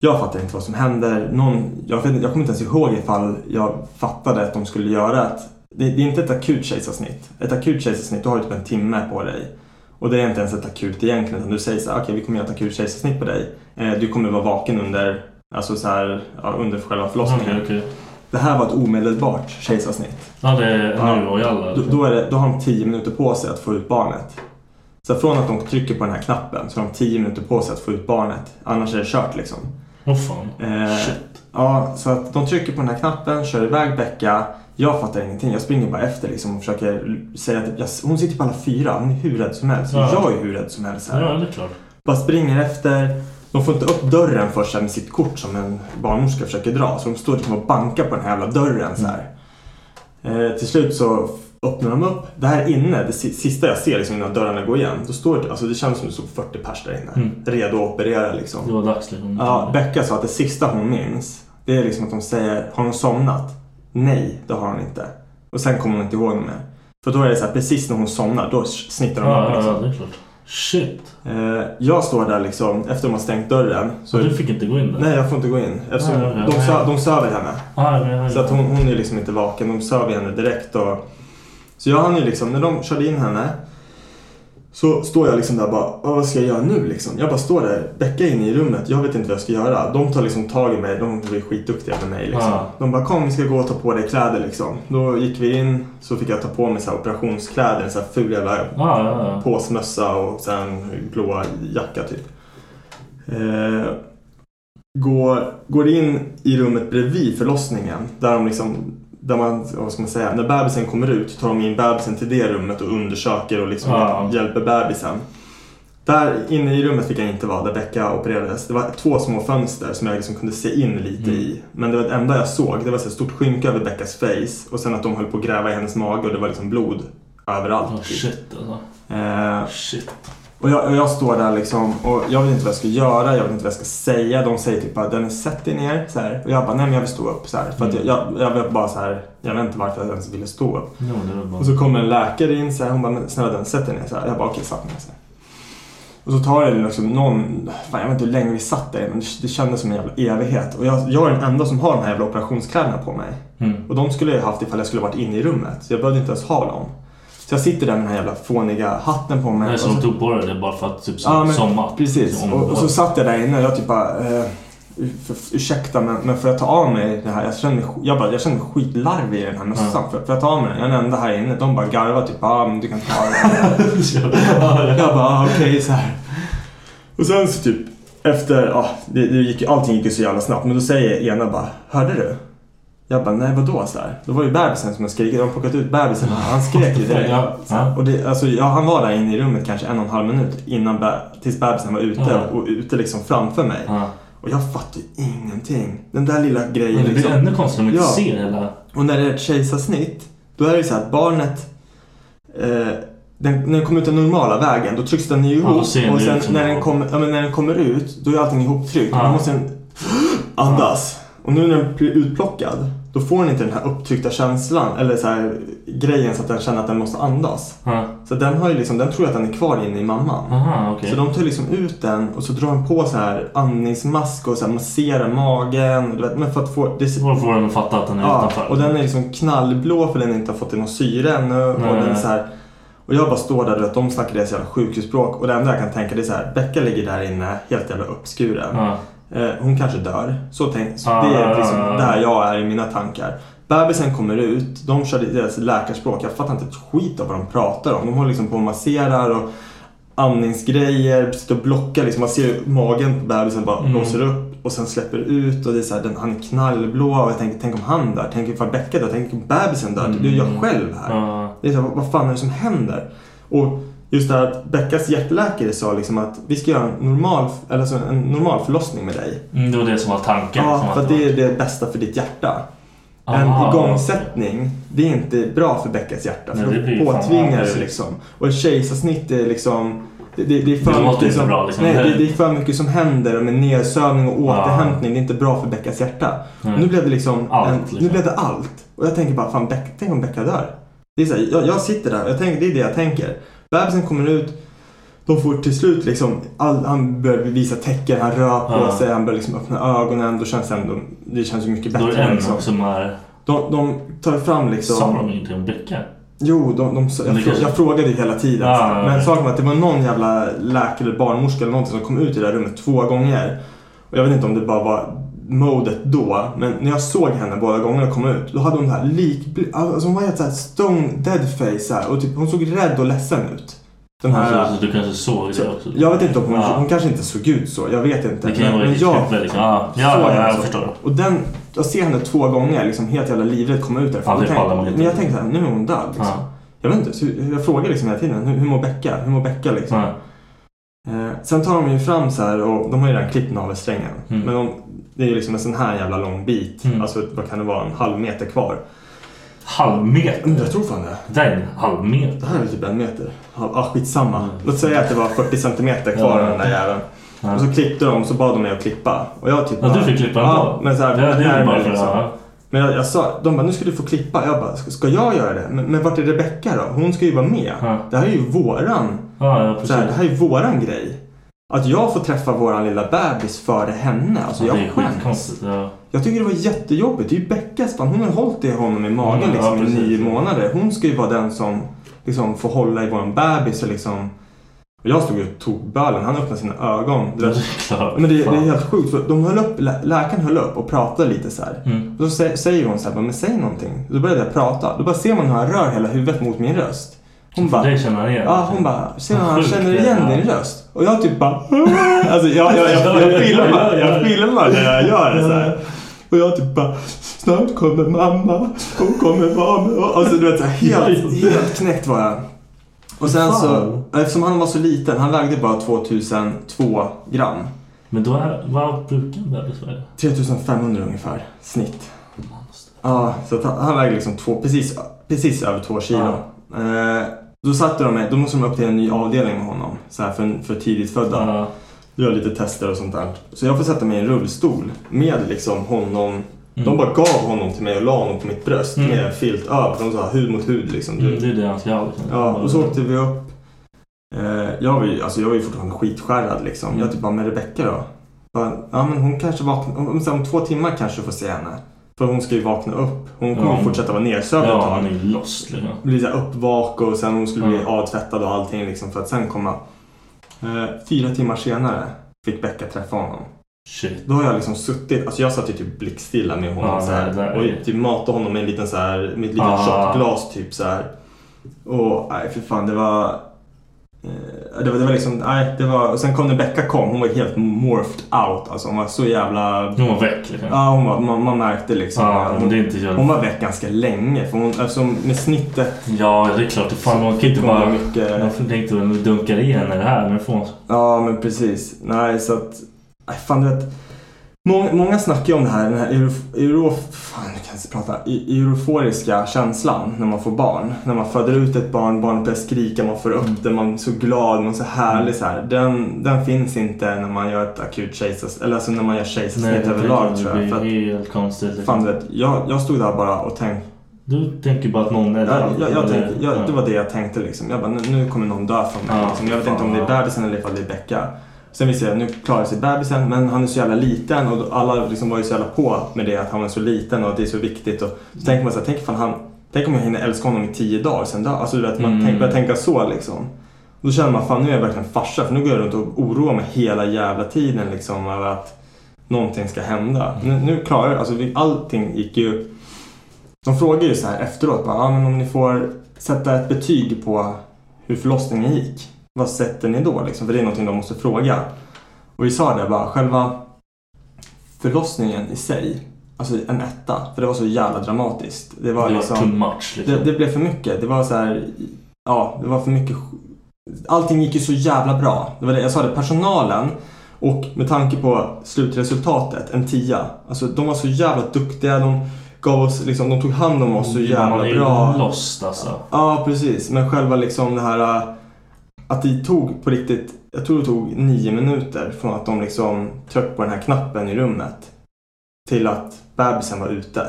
Jag fattar inte vad som händer. Någon, jag, vet, jag kommer inte ens ihåg ifall jag fattade att de skulle göra ett... Det, det är inte ett akut kejsarsnitt. Ett akut kejsarsnitt, du har ju typ en timme på dig. Och det är inte ens ett akut egentligen. Utan du säger så här, okej vi kommer göra ett akut kejsarsnitt på dig. Eh, du kommer vara vaken under, alltså så här, ja, under själva förlossningen. Okej, okej. Det här var ett omedelbart kejsarsnitt. Ja, det är nu och jalla. Då, då, är det, då har de 10 minuter på sig att få ut barnet. Så från att de trycker på den här knappen så har de 10 minuter på sig att få ut barnet. Annars är det kört liksom. Åh fan. Eh, Shit. ja, så att de trycker på den här knappen, kör iväg Becka. Jag fattar ingenting. Jag springer bara efter liksom och försöker säga att jag, hon sitter på alla fyra. Hon är hur rädd som helst. Ja. Jag är hur rädd som helst här. Ja, det är klart. Bara springer efter. De får inte upp dörren först med sitt kort som en barnmorska försöker dra. Så de står liksom och bankar på den här jävla dörren så här. Eh, till slut så öppnar de upp. Det här inne, det si- sista jag ser liksom innan dörrarna går igen. Då står det, alltså det känns som det stod 40 pers där inne. Mm. Redo att operera liksom. Det var dags liksom. Ja, Becka sa att det sista hon minns, det är liksom att de säger Har hon somnat? Nej, det har hon inte. Och sen kommer hon inte ihåg mer. För då är det så här, precis när hon somnar, då snittar de Ja, upp liksom. ja. Shit. Eh, jag står där liksom, efter de har stängt dörren. Så du fick inte gå in där? Nej, jag får inte gå in. Eftersom ja. de, sö- de söver henne. Ah, ja, ja, Så att hon, hon är liksom inte vaken. De söver henne direkt. Och... Så jag hann ju liksom, när de körde in henne. Så står jag liksom där och bara, "Åh, vad ska jag göra nu liksom? Jag bara står där, Becka inne i rummet. Jag vet inte vad jag ska göra. De tar liksom tag i mig. De blir skitduktiga med mig liksom. Ja. De bara, kom vi ska gå och ta på dig kläder liksom. Då gick vi in. Så fick jag ta på mig så här operationskläder. En så här ful jävla Ja, ja, ja. påsmössa och sen blåa jacka typ. Eh, går, går in i rummet bredvid förlossningen. Där de liksom, där man, vad ska man säga, när bebisen kommer ut tar de in bebisen till det rummet och undersöker och liksom Ja. hjälper bebisen. Där inne i rummet fick jag inte vara, där Becka opererades. Det var två små fönster som jag liksom kunde se in lite Mm. i. Men det var det enda jag såg. Det var ett stort skynke över Beckas face och sen att de höll på att gräva i hennes mage och det var liksom blod överallt. Oh, shit alltså. Eh, Shit. Och jag, och jag står där liksom och jag vet inte vad jag ska göra, jag vet inte vad jag ska säga. De säger typ bara Dennis sätt dig ner. Så här. Och jag bara nej men jag vill stå upp. Så här. För att jag, jag, vet bara så här, jag vet inte varför jag ens ville stå upp. Var bara... Och så kommer en läkare in så här, hon bara snälla Dennis sätt dig ner. Så här. Jag bara okej, satt mig så här. Och så tar det liksom någon, fan jag vet inte hur länge vi satt där men det, det kändes som en jävla evighet. Och jag, jag är den enda som har de här jävla operationskläderna på mig. Mm. Och de skulle jag haft ifall jag skulle varit inne i rummet. Så jag behövde inte ens ha dem. Så jag sitter där med den här jävla fåniga hatten på mig. Nej, så de tog på dig det bara för att typ Ja, men somma? Precis. Om- Och, och så satt jag där inne och jag typ bara... Eh, ursäkta men, men får jag ta av mig det här? Jag känner mig, jag bara, jag känner mig skitlarvig i den här mössan. Ja. Får, får jag ta av mig den? Jag är den enda här inne. De bara garvar typ. Ja ah, men du kan ta den. ja, jag bara ah, okej så här. Och sen så typ efter, ja, det, det gick, allting gick ju så jävla snabbt. Men då säger ena bara, hörde du? Jag bara, nej vadå? Så här. Då var ju bebisen som jag skrek. De har plockat ut bebisen. Han skrek ju direkt. Ja, Så. Och det, alltså, ja, han var där inne i rummet kanske en och en halv minut innan be- tills bebisen var ute Ja. och ute liksom framför mig. Ja. Och jag fattar ju ingenting. Den där lilla grejen Men det blir liksom. ännu konstigare om man inte ser hela... Och när det är ett kejsarsnitt, då är det så här att barnet eh, den, när den kommer ut den normala vägen, då trycks den ju ihop. och sen när den, kommer, ja, men när den kommer ut, då är allting ihoptryckt. Ja. Då måste den andas. Och nu när den blir utplockad, då får den inte den här upptryckta känslan, eller så här grejen så att den känner att den måste andas. Ja. Så den har ju liksom, den tror att den är kvar inne i mamman. Aha, okej. Så de tar liksom ut den och så drar de på så här andningsmask och så här masserar magen. Vet, men för att få... Det, den att fatta att den är Ja, utanför. och den är liksom knallblå för den inte har fått någon syre ännu. Och, Nej. den är så här, och jag bara står där och de snackar deras jävla sjukhusspråk. Och det enda jag kan tänka det är så här, Becka ligger där inne helt jävla uppskuren. Ja. Eh, hon kanske dör. Så, tänk, så Ah, det är ja, liksom där jag är i mina tankar. Bebisen kommer ut, de kör deras läkarspråk. Jag fattar inte ett skit av vad de pratar om. De håller liksom på och masserar och andningsgrejer, sitter och blockar. Liksom. Man ser magen på bebisen bara Mm. blåser upp och sen släpper ut. Och det är så här, den, han är knallblå och jag tänker, tänk om han dör? Tänk ifall Becka dör? Tänk om bebisen dör? Det är jag själv här. Mm. Det är så här, vad, vad fan är det som händer? Och just det här att Beckas hjärtläkare sa liksom att vi ska göra en normal, eller alltså en normal förlossning med dig. Mm, det var det som var tanken. Ja, för att det är det bästa för ditt hjärta. En Aha, igångsättning, det är inte bra för Beckas hjärta. Nej, För det blir då påtvingar ja, precis. liksom. Och ett kejsarsnitt är liksom... Det, det, det är för Det mycket som, bra, liksom. Nej, det, Nej. det är för mycket som händer med nedsövning och Ja. återhämtning. Det är inte bra för Beckas hjärta. Nej. Nu blev det liksom... Allt, en, liksom. Nu blev det allt. Och jag tänker bara, fan, Beck, tänk om Becka dör. Det är så här, jag, jag sitter där och jag tänker, det är det jag tänker. Bebisen kommer ut. De får till slut liksom, all, han börjar visa tecken, han rör på Ja. sig, han börjar liksom öppna ögonen. Då känns det ändå, det känns ju mycket Då är bättre. det liksom. som är... De, de tar fram liksom... Sa de inte om Becka? Jo, de, de, jag, frå- jag frågade hela tiden. Ja, här. ja, men saken var att det var någon jävla läkare eller barnmorska eller någonting som kom ut i det där rummet två gånger. Och jag vet inte om det bara var modet då. Men när jag såg henne båda gångerna komma ut. Då hade hon det här lik... Alltså hon var helt såhär stone dead face här, Och typ, hon såg rädd och ledsen ut. Den här... Alltså, så du kanske såg så, det också? jag vet inte om hon, Ja. hon kanske inte såg ut så. Jag vet inte. Det kan ju vara riktigt klippigt, liksom. Ja, ja, såg ja, jag så. förstår. Och den, jag ser henne två gånger liksom helt jävla livrädd komma ut därifrån. Aldrig Jag pallar man inte. Men jag tänkte nu är hon död liksom. Ja. Jag vet inte, så jag frågar liksom hela tiden, hur, hur mår Becka? Hur mår Becka liksom? Ja. Eh, sen tar de ju fram så här och de har ju redan klippt navelsträngen. Mm. Men de, det är ju liksom en sån här jävla lång bit. Mm. Alltså vad kan det vara, en halv meter kvar. Halvmeter? Mm, jag tror fan det. Det där är en halvmeter. Det här är typ en meter. Ja, ah, skitsamma. Låt säga att det var 40 centimeter kvar Mm. Ja. av den där jäveln. Ja. Och så klippte de, så bad de mig att klippa. Och jag typ Ja, du fick klippa den Ja, men så här, Det- det är bara för- liksom. Men jag, jag sa, de bara, nu ska du få klippa. Jag bara, ska, jag göra det? Men, men vart är Rebecka då? Hon ska ju vara med. Ja. Det här är ju våran, Ja, ja precis. så här, det här är våran grej. Att jag får träffa våran lilla bebis före henne. Alltså Ja, jag skäms. Ja. Jag tycker det var jättejobbigt. Det är ju Beckas fan. Hon har hållit i honom i magen Mm, ja, liksom, i precis. nio månader. Hon ska ju vara den som liksom, får hålla i våran bebis och liksom... Och jag stod ju och tog bölen. Han öppnade sina ögon. Ja, det är. Men det, det är helt sjukt. För de höll upp, lä- läkaren höll upp och pratade lite så här. Mm. Då sä- säger hon så här, men säg någonting. Då började jag prata. Då bara ser man hur han rör hela huvudet mot min röst. Hon bara, dig känner han igen. ja, hon bara, ser han känner igen ja. din röst? Och jag typ bara, alltså jag, jag, jag, jag, filmar, jag filmar när jag gör det så här. Och jag typ bara, snart kommer mamma, hon kommer vara med oss. Alltså du vet, så helt, helt knäckt var jag. Och sen så, eftersom han var så liten, han vägde bara 2002 gram. Men då är, vad brukar en bebis väga? 3500 ungefär, snitt. Ja, så han, han väger liksom två, precis, precis över två kilo. Eh, då satte de mig, då måste de upp till en ny avdelning med honom. Så här för, för tidigt födda. Ja. Gör lite tester och sånt där. Så jag får sätta mig i en rullstol med liksom honom. De Mm. bara gav honom till mig och la honom på mitt bröst Mm. med filt över. De sa hud mot hud liksom. Mm, det är det han ska ha. Liksom. Ja, och så åkte vi upp. Eh, jag, var ju, alltså jag var ju fortfarande skitskärrad liksom. Mm. Jag typ bara, med Rebecka då? Bara, ja men hon kanske vaknar, om, om, om två timmar kanske du får se henne. För hon ska ju vakna upp. Hon kommer Ja. fortsätta vara nedsövd ett Ja, tag. han är ju lost liksom. Bli så här uppvak och sen hon skulle bli Ja. avtvättad och allting liksom för att sen komma. Eh, fyra timmar senare fick Becka träffa honom. Shit. Då har jag liksom suttit, alltså jag satt ju typ blickstilla med honom Ja, så här, där är- och typ matade honom med en liten så här, med ett litet Ah. shotglas typ så här. Och nej för fan det var det var, det var liksom, nej, det var, och sen kom när Becka kom, hon var helt morphed out. Alltså hon var så jävla... Hon var väck liksom. Ja, hon var, man, man märkte liksom. Ja, hon, det är inte så- hon var väck ganska länge. För hon, eftersom med snittet... Ja, det är klart. Fan, man kan inte bara... mycket- Man tänkte nu dunkar i henne det här. Men får... Ja, men precis. Nej, så att... Fan du vet. Många, många snackar ju om det här, den här euro, euro, fan, jag kan inte prata, E- euforiska känslan när man får barn. När man föder ut ett barn, barnet börjar skrika, man får upp det, man är så glad, man är så härlig så här. Den, den finns inte när man gör ett akut kejsarsnitt, eller alltså när man gör kejsarsnitt överlag tror jag. Det För att, helt konstigt. liksom. fan du vet, jag, jag stod där bara och tänkte, Du tänker bara att någon är där. jag, jag eller- tänkte, jag, ja. det var det jag tänkte liksom. Jag bara, nu, nu kommer någon dö från mig. Ja, liksom. Jag vet inte om det är fan, bebisen eller ifall det är Becka. Sen visste jag, nu klarar sig bebisen men han är så jävla liten och alla liksom var ju så jävla på med det att han var så liten och att det är så viktigt. Och så tänker man så här, tänk, fan han, tänk om jag hinner älska honom i tio dagar sen dör. Alltså du vet, man Mm. börjar tänka så liksom. Då känner man, fan nu är jag verkligen farsa för nu går jag runt och oroar mig hela jävla tiden liksom över att någonting ska hända. Nu, nu klarar jag alltså vi- allting gick ju de frågar ju så här efteråt, bara, ah, men om ni får sätta ett betyg på hur förlossningen gick, vad sätter ni då? Liksom? För det är någonting de måste fråga. Och vi sa det bara, själva förlossningen i sig, alltså en etta, för det var så jävla dramatiskt. Det var, Det var liksom, too much liksom. det, det blev för mycket. Det var så här, ja, det var för mycket. Allting gick ju så jävla bra. Det var det jag sa det, personalen och med tanke på slutresultatet, en tia. Alltså de var så jävla duktiga. De gav oss, liksom, de tog hand om oss så Man jävla är bra. ju lost alltså. Ja, precis. Men själva liksom det här att det tog på riktigt, jag tror det tog nio minuter från att de liksom tryckte på den här knappen i rummet till att bebisen var ute.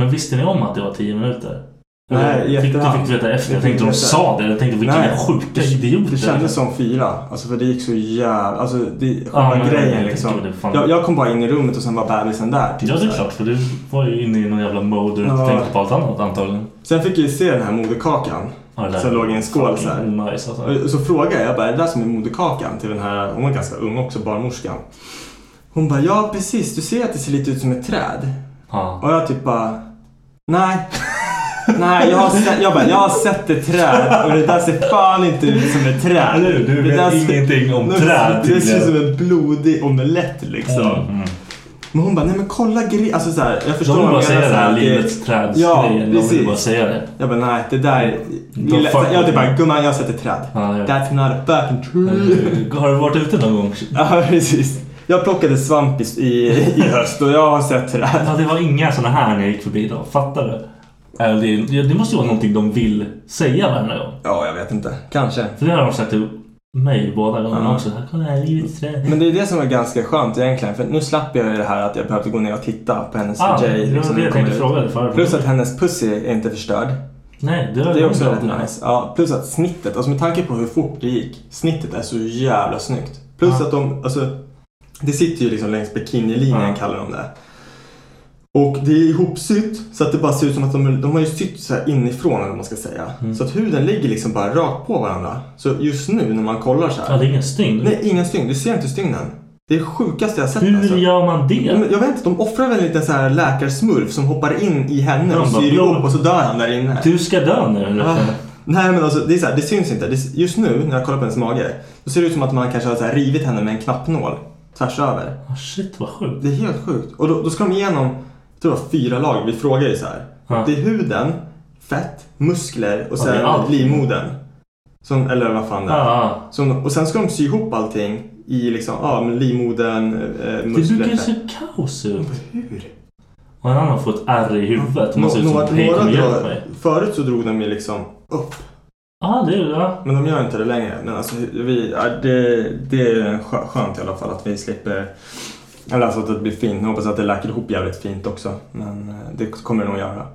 Men visste ni om att det var 10 minuter? Nej, i fick, du fick veta efter. Jag Jag tänkte de sa det. Jag tänkte vilka Nej, sjuka idioter. Det kändes som fyra. Alltså för det gick så jävla... Alltså det, Ja, själva men grejen jag liksom. Jag, jag kom bara in i rummet och sen var bebisen där. typ Ja, det är klart. För du var ju inne i någon jävla mode och Ja. tänkte på allt annat antagligen. Sen fick jag ju se den här moderkakan. Som låg i en skål så här. Nice, alltså. Så frågade jag, jag bara, är det där som är moderkakan till den här, hon var ganska ung också, barnmorskan. Hon bara, ja precis, du ser att det ser lite ut som ett träd. Ja. Och jag typ bara, nej. Nej, jag har, sett, jag, bara, jag har sett ett träd och det där ser fan inte ut som ett träd. Eller? Du Det vet där ingenting om träd, Det ser ut som en blodig omelett liksom. Mm, mm. Men hon bara, nej men kolla gre... Alltså så här, jag förstår De vill bara säga det här livets träds Ja, grejen. De vill bara säga det. Jag bara, nej det där... Då Lilla, jag typ bara, gumman jag ett träd. Ja, ja. That's not a fucking tree. Har du varit ute någon gång? Ja, precis. Jag plockade svamp i, i, höst och jag har sett träd. Ja, det var inga såna här när jag gick förbi då. Fattar du? Det, det måste ju vara någonting de vill säga varenda gång. Ja, jag vet inte. Kanske. För det har de sagt till mig båda gångerna också. Kolla här, livets träd. Men det är det som är ganska skönt egentligen. För nu slapp jag ju det här att jag behövde gå ner och titta på hennes Ah, var liksom, det jag tänkte fråga dig förut. Plus att hennes pussy är inte förstörd. Nej, det, Det är också rätt nice. Ja, plus att snittet, alltså med tanke på hur fort det gick. Snittet är så jävla snyggt. Plus Ja. att de, alltså. Det sitter ju liksom längs bikinilinjen Ja. kallar de det. Och det är ihopsytt så att det bara ser ut som att de, de har ju sytt så här inifrån eller vad man ska säga. Mm. Så att huden ligger liksom bara rakt på varandra. Så just nu när man kollar så här. Ja, det är ingen stygn. Nej, ingen stygn. Du ser inte stygnen. Det är det sjukaste jag sett Hur alltså. gör man Ja, det? Jag vet inte, de offrar väl en liten så här läkarsmurf som hoppar in i henne De och syr ihop och så dör han där inne. Du ska dö nu. eller? Ah. Nej men alltså det är så här, det syns inte. Det, just nu när jag kollar på hennes mage. Då ser det ut som att man kanske har så här rivit henne med en knappnål. Tvärs över. Ah, shit vad sjukt. Det är helt sjukt. Och då, då ska de igenom, jag tror det var fyra lag. Vi frågar ju så här. Ja. Det är huden, fett, muskler och Ja, det sen allt. livmodern. Som, eller vad fan det är. Ah, Som, och sen ska de sy ihop allting i liksom, ja men livmodern, eh, det muskler. brukar fett. se kaos ut. Hur? Och en annan får ett ärr i huvudet. Man ser ut som några, några drar, mig. förut så drog de ju liksom upp. Ja, det är ja. Men de gör inte det längre. Men alltså, vi, ja, det, det är skö- skönt i alla fall att vi slipper... Eller alltså att det blir fint. Jag hoppas att det läker ihop jävligt fint också. Men eh, det kommer det nog göra.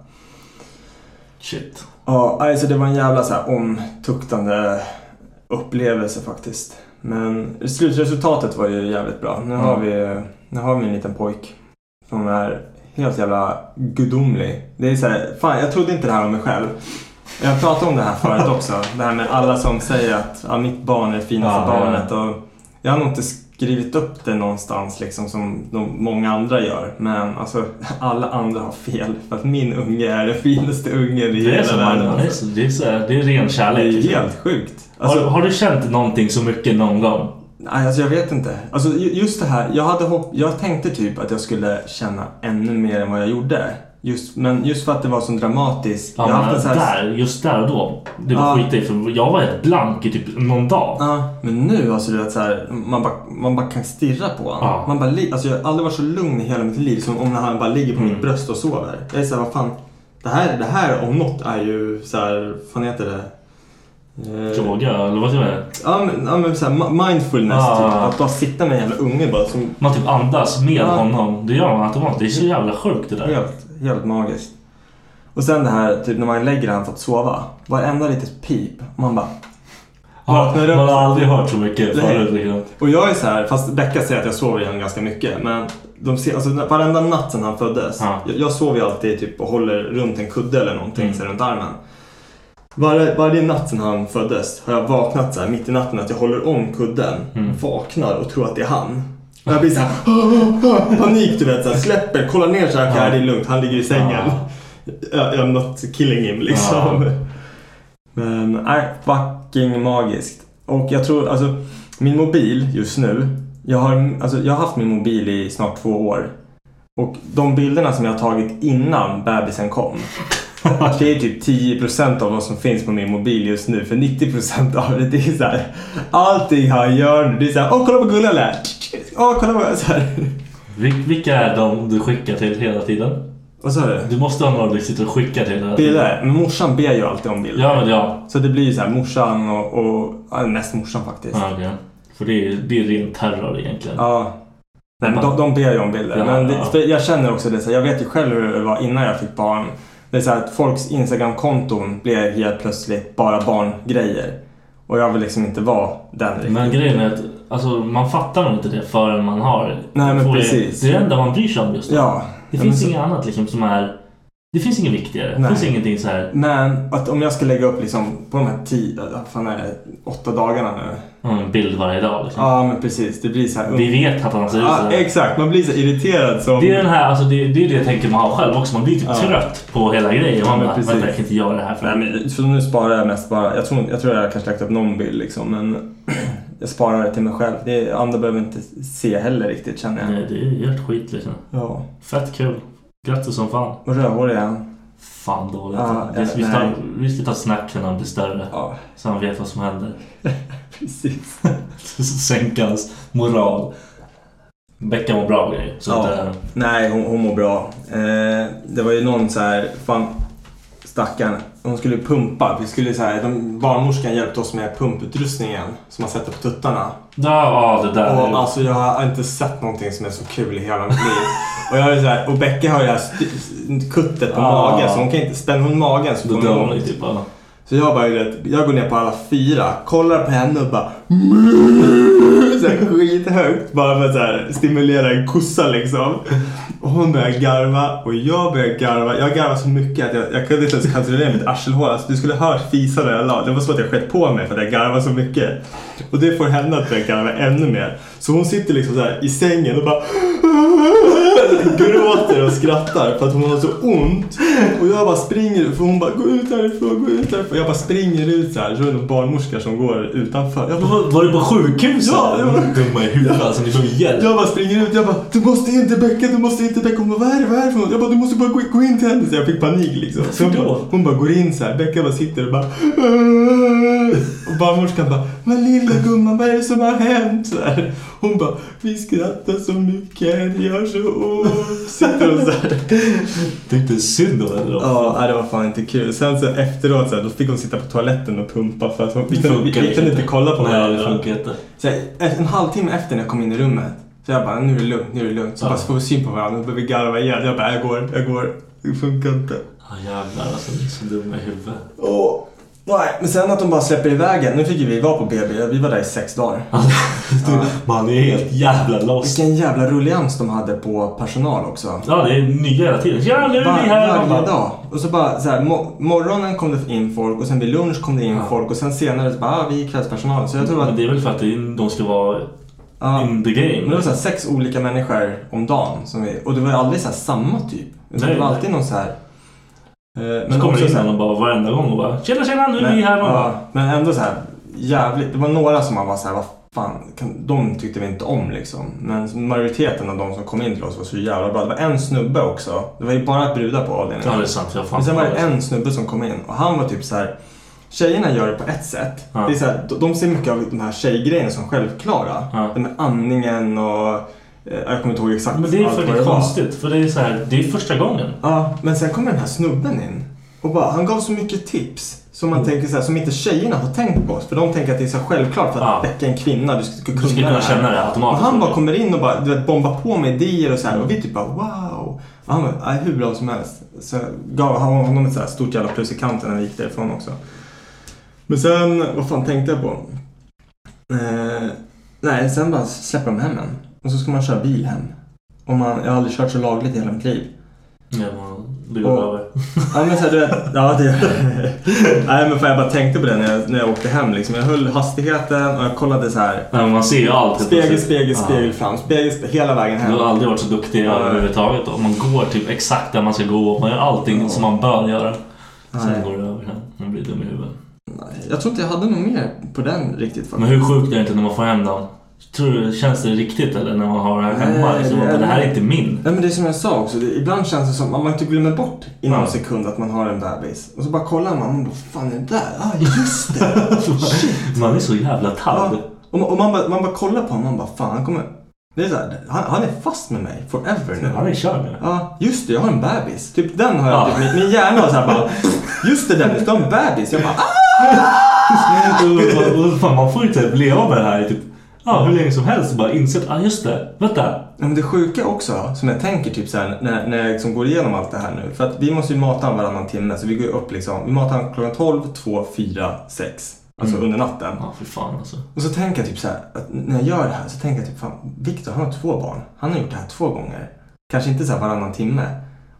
Shit. Ja, alltså det var en jävla så här omtuktande upplevelse faktiskt. Men slutresultatet var ju jävligt bra. Nu, har, vi, nu har vi en liten pojk som är helt jävla gudomlig. Det är så här, fan jag trodde inte det här om mig själv. Jag pratade om det här förut också. Det här med alla som säger att ja, mitt barn är det finaste ja. barnet. Och jag har nog inte skrivit upp det någonstans liksom som de, många andra gör. Men alltså alla andra har fel. För att min unge är den finaste ungen i Det hela världen. det är, Alltså. så- det, är så det är ren Det kärlek. är liksom. helt sjukt. Alltså, har, har du känt någonting så mycket någon gång? Nej, alltså jag vet inte. Alltså ju- just det här, jag, hade hopp, jag tänkte typ att jag skulle känna ännu mer än vad jag gjorde. Just, men just för att det var så dramatiskt. Ja, jag har haft en så här, där, just där och då. Det var Ja. skit för jag var helt blank i typ någon dag. Ja, men nu alltså du vet så här, man bara, man bara kan stirra på honom. Ja. Man bara, alltså jag har aldrig varit så lugn i hela mitt liv som om när han bara ligger på Mm. mitt bröst och sover. Jag är såhär, vad fan. Det här, det här om något är ju så här, fan heter det? Eh, Yoga, eller vad säger jag? Ja men, ja, men så här, mi- mindfulness Ja. typ. Att bara sitta med en jävla unge bara som Man typ andas med Ja. honom. Det gör man automatiskt. Det är så jävla sjukt det där. Helt, helt magiskt. Och sen det här, typ när man lägger han för att sova. Varenda litet pip. Man bara... Ja, vaknar upp. man har aldrig hört så mycket förut. Liksom. Och jag är så här, fast Becka säger att jag sover igen ganska mycket. Men de ser, alltså, varenda natt sedan han föddes. Ja. Jag, jag sover ju alltid typ och håller runt en kudde eller någonting Mm. så runt armen. Varje, varje natt sedan han föddes har jag vaknat så här, mitt i natten att jag håller om kudden. Mm. Vaknar och tror att det är han. Och jag blir så här, panik du vet. Så här, släpper, kollar ner så här, Ja. ja. det är lugnt, han ligger i sängen. Jag I'm not killing him liksom. Men nej, fucking magiskt. Och jag tror, alltså min mobil just nu. Jag har, alltså, jag har haft min mobil i snart två år. Och de bilderna som jag har tagit innan bebisen kom. Det är typ 10% av vad som finns på min mobil just nu. För 90% av det, det är så här. Allting han gör nu, det är så här. Åh kolla vad gullig han är. Åh kolla vad... Så här. Vil- Vilka är de du skickar till hela tiden? Vad sa du? Du måste ha några du sitter och skickar till hela tiden. Bilder? Men morsan ber ju alltid om bilder. Ja, men ja. Så det blir ju så här morsan och, och ja, mest morsan faktiskt. ja okej. För det är, det är ren terror egentligen. Ja. Nej, men de, de ber ju om bilder. Ja, men det, ja. för jag känner också det, så här, jag vet ju själv hur det var innan jag fick barn. Det är så här att folks Instagram-konton blev helt plötsligt bara barngrejer. Och jag vill liksom inte vara den riktigt. Men grejen är att alltså, man fattar nog inte det förrän man har Nej, men precis. Det är det enda man bryr sig om just nu. Ja. Det finns så- inget annat liksom som är... Det finns inget viktigare. Det Nej. finns ingenting så här... Men att om jag ska lägga upp liksom på de här tio, vad fan är det, åtta dagarna nu. En bild varje dag liksom. Ja men precis, det blir så här. Vi vet att han ut Ja, så här. exakt, man blir så irriterad som... Det är den här, alltså det, det är det jag tänker man har själv också. Man blir typ Ja. trött på hela grejen. Ja, Man men bara, vänta jag kan inte göra det här för Nej, men, så nu sparar jag mest bara, jag tror, jag tror jag kanske lagt upp någon bild liksom men jag sparar det till mig själv. Det, andra behöver inte se heller riktigt känner jag. Nej, det är helt skit liksom. Ja. Fett kul. Grattis som fan. Och rödhårig är han. Fan dåligt. Ja, det, vi, tar, vi ska ta snack när han blir större. Ja, Så han vet vad som händer. precis. Sänka hans moral. Becka mår bra grejer. Så Ja. eh, Nej, hon, hon mår bra. Eh, det var ju någon så här, fan stackarn, hon skulle pumpa. Vi skulle så här, de, barnmorskan hjälpte oss med pumputrustningen som man sätter på tuttarna. ja, ja, det där. Och alltså jag har inte sett någonting som är så kul i hela mitt liv. Och, jag är så här, och Becka har ju det här kuttet på Ah. magen så hon kan inte spänna hon magen så dör hon typ. Så jag bara, jag går ner på alla fyra, kollar på henne och bara så här, skithögt bara för att så här, stimulera en kossa liksom. Och hon börjar garva och jag börjar garva. Jag garvar så mycket att jag, jag kunde inte ens kontrollera mitt arselhål. Alltså, du skulle hört fisa när jag la. Det var som att jag skett på mig för att jag garvade så mycket. Och det får henne att börja garva ännu mer. Så hon sitter liksom så här i sängen och bara gråter och skrattar för att hon har så ont. Och jag bara springer, för hon bara gå ut härifrån, gå ut härifrån. Jag bara springer ut så här, så är det någon barnmorska som går utanför. Jag bara, Var, var du på sjukhuset? Ja, det var- Dumma i huvudet alltså. Ni behöver hjälp. jag bara springer ut, jag bara du måste inte bäcka, du måste inte bäcka. Hon bara vad är det, vad är det för något? Jag bara du måste bara gå, gå in till henne. Så jag fick panik liksom. Så hon, bara, hon bara går in så här, Becka bara sitter och bara och barnmorskan bara men lilla gumman vad är det som har hänt? Så här. Hon bara vi skrattar så mycket, det gör så ont. Sitter och så här. Tyckte synd om henne då. Ja, det var fan inte kul. Sen så efteråt så här, då fick hon sitta på toaletten och pumpa för att hon, vi, kunde, vi, vi kunde inte kolla på Nej, det varandra. funkar inte. Så här, en halvtimme efter när jag kom in i rummet så jag bara, nu är det lugnt, nu är det lugnt. Så Ja. bara får vi syn på varandra, behöver vi garva igen. Jag bara, jag går, jag går. Det funkar inte. Ja jävlar alltså. Ni är så dumma i huvudet. Åh. Nej, men sen att de bara släpper iväg en. Nu fick ju vi vara på BB, vi var där i sex dagar. Du, Man är helt jävla lost. Vilken jävla rullians de hade på personal också. Ja, det är nya hela tiden. Ja, nu är vi här. Varje bara, dag. Och så bara så här, mo- morgonen kom det in folk och sen vid lunch kom det in Ja. folk och sen senare så bara, ah, vi är kvällspersonal. Så jag tror Men att det är väl för att de ska vara Ja. in the game. Men det var så här sex olika människor om dagen. Som vi, och det var aldrig så här samma typ. Det var nej. alltid någon så här... eh, så kommer det in någon bara varenda gång och bara Tjena tjena nu är vi här. Ja, men ändå så här jävligt. Det var några som man var så här, vad fan, kan, de tyckte vi inte om liksom. Men majoriteten av de som kom in till oss var så jävla bra. Det var en snubbe också. Det var ju bara brudar på avdelningen. Ja det är sant. Jag Men sen var det en snubbe som kom in och han var typ så här. Tjejerna gör det på ett sätt. Ja. Det är så här, de- de ser mycket av de här tjejgrejerna som självklara. Ja. Det med andningen och... eh, Jag kommer inte ihåg exakt Men det är för det är konstigt. För det är så här, det är första gången. Ja, men sen kommer den här snubben in. Och bara, han gav så mycket tips. Som Mm. man tänker så här, som inte tjejerna har tänkt på. För de tänker att det är så självklart för att Ja. väcka en kvinna. Du ska kunna, Du ska kunna känna det Och automatiskt. han bara kommer in och bara, du vet, bombar på med idéer och så här. Och vi typ bara wow. Och han bara, "Nej, hur bra som helst. Så gav honom ett så här stort jävla plus i kanten när vi gick därifrån också. Men sen, vad fan tänkte jag på? Eh, nej, sen bara släpper de hem en. Och så ska man köra bil hem. Och man, jag har aldrig kört så lagligt i hela mitt liv. Ja, man, det går Och- över. Ja men så här, du vet, ja det Nej men för jag bara tänkte på det när jag, när jag åkte hem liksom. Jag höll hastigheten och jag kollade så här. Men man ser ju allt. Spegel, plötsligt. spegel, Ja. spegel fram. Spegel, spegel, hela vägen hem. Du har aldrig varit så duktig Ja. överhuvudtaget. Om man går typ exakt där man ska gå. Man gör allting som man bör göra. Sen Nej. går det över. Man blir dum i huvudet. Nej, Jag tror inte jag hade något mer på den riktigt faktiskt. Men hur sjukt är det inte när man får hem dem? Tror du, känns det riktigt eller när man har det här hemma? Nej, Liksom, det är- det här är inte min. Nej men det är som jag sa också. Det, ibland känns det som att man inte glömmer bort i någon Ja. sekund att man har en bebis. Och så bara kollar man. Man bara, fan är det där? Ja ah, just det. Shit. Man är så jävla Ja. tadd. Och, man- och man, bara, man bara kollar på honom. Man bara, fan han kommer... Det är så här, han, han är fast med mig forever nu. Han är körd nu. Ja, just det, jag har en bebis. Typ den har jag, Ja. typ, min, min hjärna har såhär bara, just det Dennis, du har en bebis. Jag bara, ah! Och man får ju typ leva med det här i typ ja, hur länge som helst och bara inse att ah, just det, vänta. Ja, Men det sjuka också, som jag tänker typ såhär, när, när jag liksom går igenom allt det här nu. För att vi måste ju mata honom varannan timme, så vi går ju upp liksom, vi matar honom klockan 12, 2, 4, 6. Alltså Mm. under natten. Ja, för fan alltså. Och så tänker jag typ så här, att när jag gör det här så tänker jag typ fan, Viktor han har två barn. Han har gjort det här två gånger. Kanske inte så här varannan timme.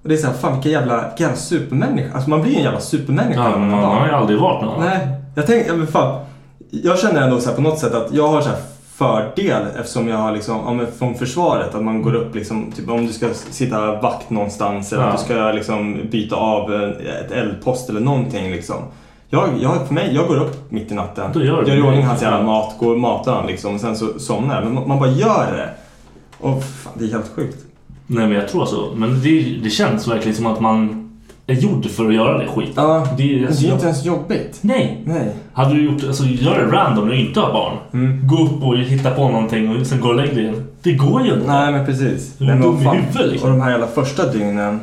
Och det är så här, fan vilka jävla, vilka jävla supermänniska. Alltså man blir en jävla supermänniska Ja, man man har ju aldrig varit någon. Nej, jag tänker, ja, men fan. Jag känner ändå så här på något sätt att jag har så här fördel eftersom jag har liksom, ja, men från försvaret, att man går upp liksom, typ om du ska sitta vakt någonstans eller Ja. att du ska liksom byta av eh, ett eldpost eller någonting liksom. Jag, jag, för mig, jag går upp mitt i natten, gör gör i ordning hans jävla mat, går och matar han liksom och sen så somnar jag. Men man, man bara gör det. Och fan, det är helt sjukt. Nej men jag tror så. Men det, det känns verkligen som att man är gjord för att göra det skit. Ja, Det är, alltså, det är jag- inte ens jobbigt. Nej. Nej. Hade du gjort, alltså gör det random när du inte har barn. Mm. Gå upp och hitta på någonting och sen gå och lägg dig igen. Det går ju inte. Nej men precis. Du är dum i huvudet, liksom. Och de här jävla första dygnen.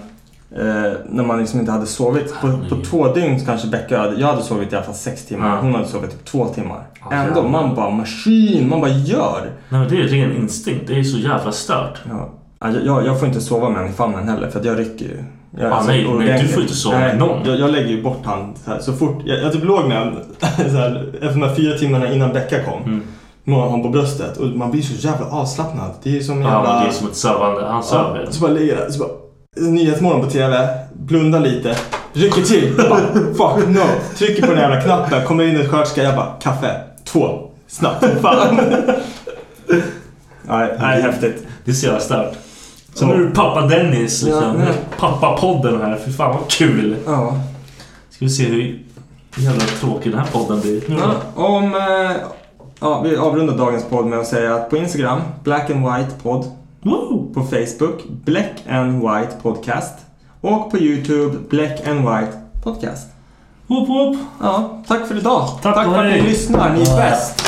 Eh, när man liksom inte hade sovit. På, på två dygn kanske Becka hade, jag hade sovit i alla fall sex timmar. Ja. Hon hade sovit typ två timmar. Ja, Ändå, jävlar. man bara maskin, man bara gör. Nej men det är ren instinkt. Det är så jävla stört. Ja. Ja, Jag, jag, jag får inte sova med honom i famnen heller för att jag rycker ju. Jag, Ah, nej, nej, du får inte sova nej, med någon. Jag, jag lägger ju bort han så, här, så fort. Jag, jag typ låg med honom efter de här fyra timmarna innan Becka kom. Mm. Har han på bröstet och man blir så jävla avslappnad. Det är som Ja, jävla... men det är som ett sövande. Han söver. Ja, så bara ligger där, så bara Nyhetsmorgon på TV, blundar lite, rycker till, jag bara fuck no. Trycker på den jävla knappen, kommer in en sköterska, jag bara kaffe, två, snabbt, fan. nej, nej, häftigt. Det är så jävla stört. Sen Ja. är du pappa Dennis liksom. Ja. Pappa-podden här. Fy fan vad kul. Ja. Ska vi se hur jävla tråkig den här podden blir. Nu? Ja, om, eh, ja, vi avrundar dagens podd med att säga att på Instagram, Black and White podd. Woo! På Facebook, Black and White podcast. Och på YouTube, Black and White podcast. Whoop, whoop. Ja, tack för idag. Tack tack för att ni lyssnar, ni är bäst.